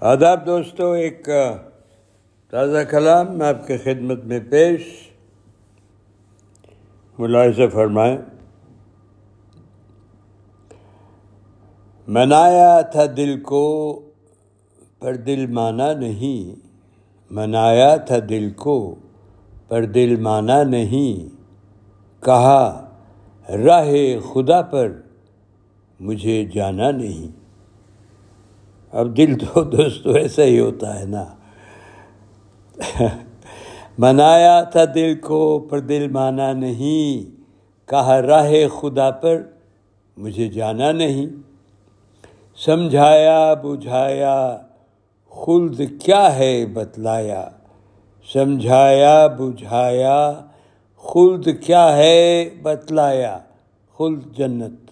آداب دوستو، ایک تازہ کلام میں آپ کے خدمت میں پیش ملاحظہ فرمائیں۔ منایا تھا دل کو پر دل مانا نہیں۔ منایا تھا دل کو پر دل مانا نہیں۔ کہا، راہ خدا پر مجھے جانا نہیں۔ اب دل تو دوستو ایسا ہی ہوتا ہے نا۔ منایا تھا دل کو پر دل مانا نہیں۔ کہا راہ خدا پر مجھے جانا نہیں۔ سمجھایا، بجھایا، خلد کیا ہے بتلایا۔ سمجھایا، بجھایا، خلد کیا ہے بتلایا۔ خلد جنت۔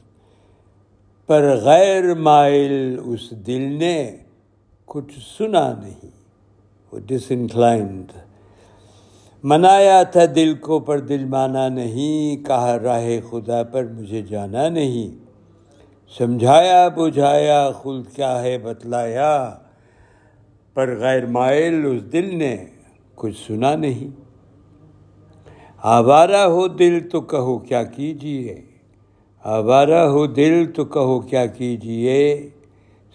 پر غیر مائل اس دل نے کچھ سنا نہیں۔ وہ ڈس انکلائنڈ منایا تھا دل کو پر دل مانا نہیں۔ کہا راہ خدا پر مجھے جانا نہیں۔ سمجھایا، بجھایا، خود کیا ہے بتلایا۔ پر غیر مائل اس دل نے کچھ سنا نہیں۔ آوارہ ہو دل تو کہو کیا کیجیے آوارہ ہو دل تو کہو کیا کیجیے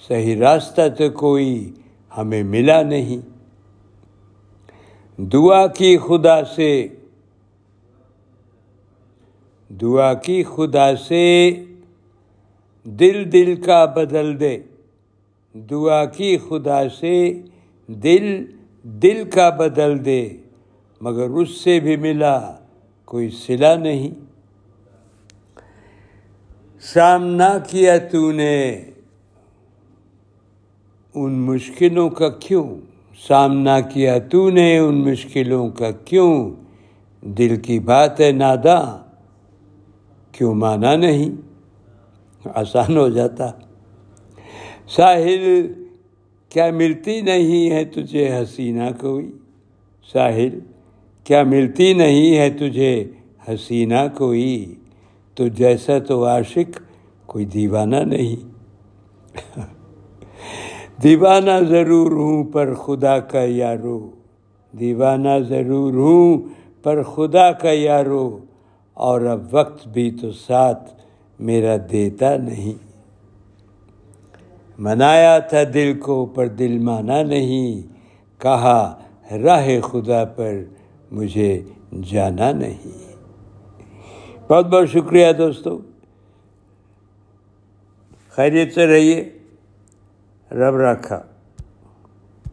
صحیح راستہ تو کوئی ہمیں ملا نہیں۔ دعا کی خدا سے، دعا کی خدا سے دل دل کا بدل دے۔ دعا کی خدا سے دل دل کا بدل دے، مگر اس سے بھی ملا کوئی صلہ نہیں۔ سامنا کیا تو نے ان مشکلوں کا کیوں؟ سامنا کیا تو نے ان مشکلوں کا کیوں؟ دل کی بات ہے نادا، کیوں مانا نہیں؟ آسان ہو جاتا۔ ساحل کیا ملتی نہیں ہے تجھے حسینہ کوئی؟ ساحل کیا ملتی نہیں ہے تجھے حسینہ کوئی؟ تو جیسا تو عاشق، کوئی دیوانہ نہیں۔ دیوانہ ضرور ہوں پر خدا کا یارو۔ دیوانہ ضرور ہوں پر خدا کا یارو۔ اور اب وقت بھی تو ساتھ میرا دیتا نہیں۔ منایا تھا دل کو پر دل مانا نہیں۔ کہا، راہ خدا پر مجھے جانا نہیں۔ بہت بہت شکریہ دوستو۔ خیریت سے رہیے۔ رب رکھا